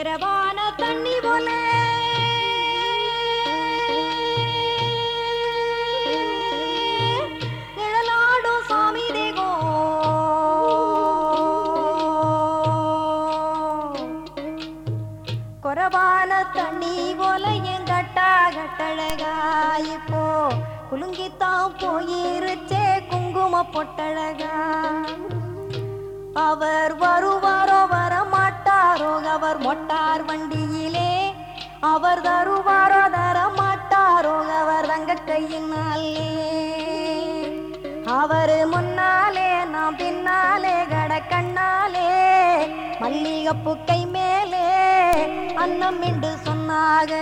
நிறவான தண்ணி போல. நிழலாடும் சாமி தேகோ. குறவான தண்ணி போல எங்கட்டா கட்டழகா இப்போ குலுங்கித்தான் போயிருச்சே குங்கும பொட்டழகா. அவர் வருவாரோ வர தருவாரோ? அவர் மொட்டார் வண்டியிலே அவர் தருவாரோ? தர மாட்டாரோ? அவர் தங்க கையினாலே அவரு முன்னாலே நான் பின்னாலே கட கண்ணாலே மல்லிகைப்பூ கை மேலே அன்னம் என்று சொன்னாக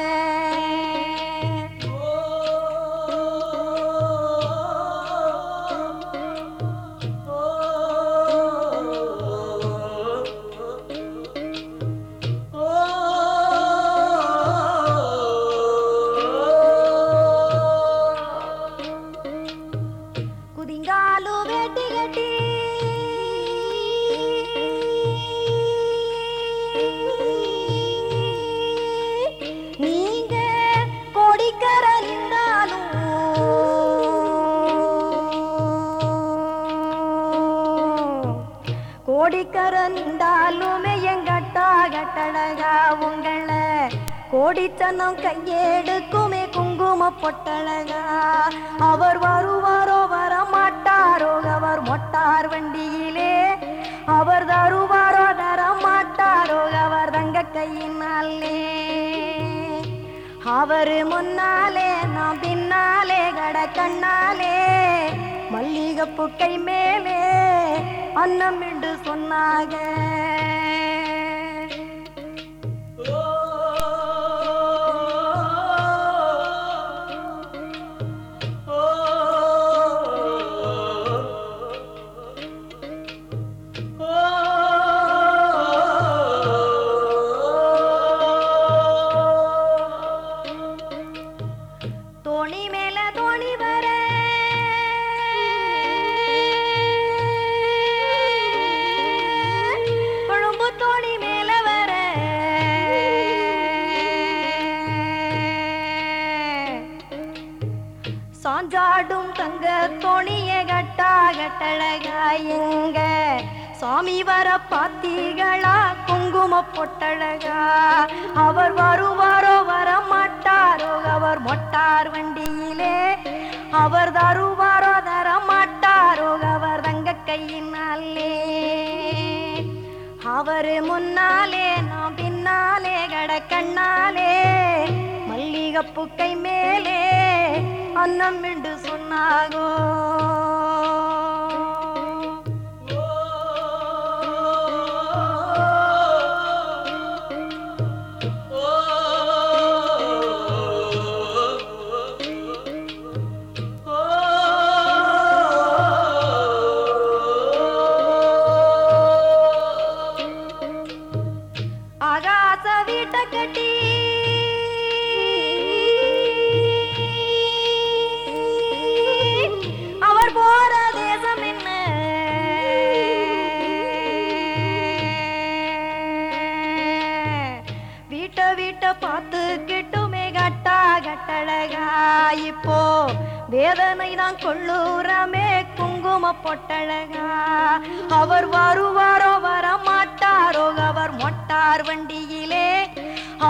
நின்றாலுமே எங்கட்டா கட்டழகா உங்களை? கோடித்தனம் கையெடுக்குமே குங்கும பொட்டழகா. அவர் வருவாரோ வர மாட்டாரோ அவர் மொட்டார் வண்டியிலே. அவர் தருவாரோ தர மாட்டாரோ அவர் தங்க கையினாலே. அவரு முன்னாலே நான் பின்னாலே கட கண்ணாலே. மல்லிகை கை மேலே. அன்னம் என்று சாஞ்சாடும் தங்க தோணிய கட்டா கட்டழகாயங்க. சாமி வர பாத்தீங்களா குங்கும பொட்டழகா. அவர் வருவாரோ வர மாட்டாரோ அவர் மொட்டார் வண்டியிலே. அவர் தருவாரோ தர மாட்டாரோ அவர் தங்க கையினாலே. அவரு முன்னாலே நான் பின்னாலே கட கண்ணாலே கை மேலே அன்னம் என்று சொன்னாகோ. ஆகாச வீட்டை கட்டி வேதனை தான் கொள்ளூரமே குங்கும பொட்டழகா. அவர் வருவாரோ வர மாட்டாரோ அவர் மொட்டார் வண்டியிலே.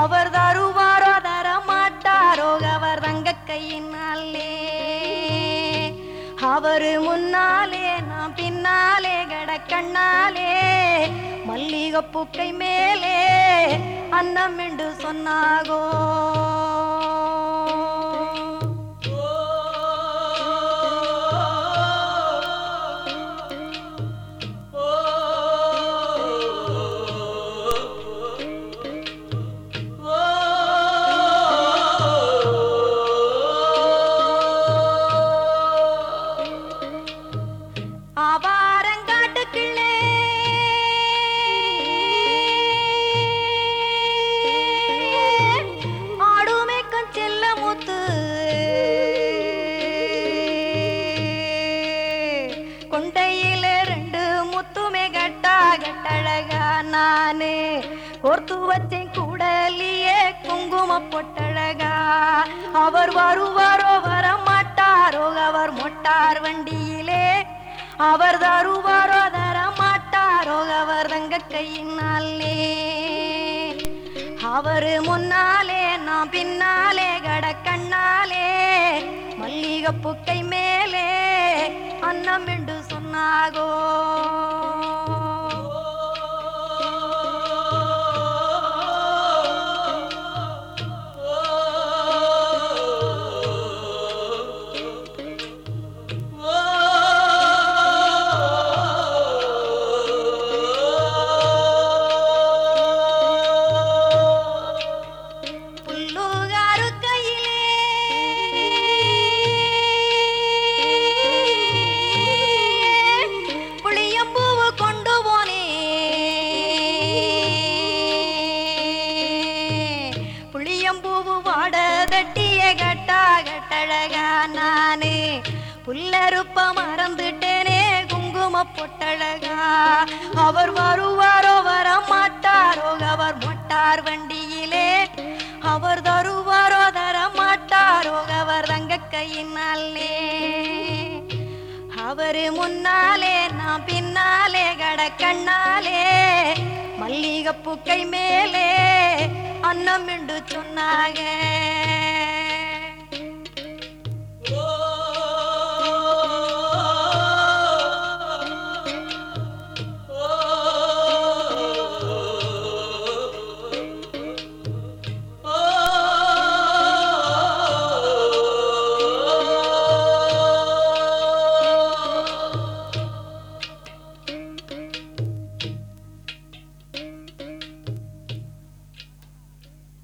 அவர் தருவாரோ தர மாட்டாரோ அவர் தங்க கையினாலே. அவரு முன்னாலே நான் பின்னாலே கடக்கண்ணாலே மல்லிகை பூக்கை மேலே அன்னம் என்று சொன்னாகோ. கொண்டையில ரெண்டு வச்சேன் கூடலியே குங்கும பொட்டழகா. அவர் வருவாரோ வரமாட்டாரோ அவர் மொட்டார் வண்டியிலே. அவர் தருவாரோ தரமாட்டாரோ அவர் தங்க கையினாலே அவரு முன்னாலே நான் பின்னாலே கடக்கண்ணாலே மல்லிகை புக்கை மேலே அன்னம் என்று சொன்னாகோ. பொட்டழகா? அவர் வருவாரோ வர மாட்டாரோ அவர் மொட்டார் வண்டியிலே. அவர் தருவாரோ தர மாட்டாரோ அவர் தங்க கையினாலே அவரு முன்னாலே நான் பின்னாலே கடக்கண்ணாலே மல்லிகை பூக்கை மேலே அன்னம் என்று சொன்னாங்க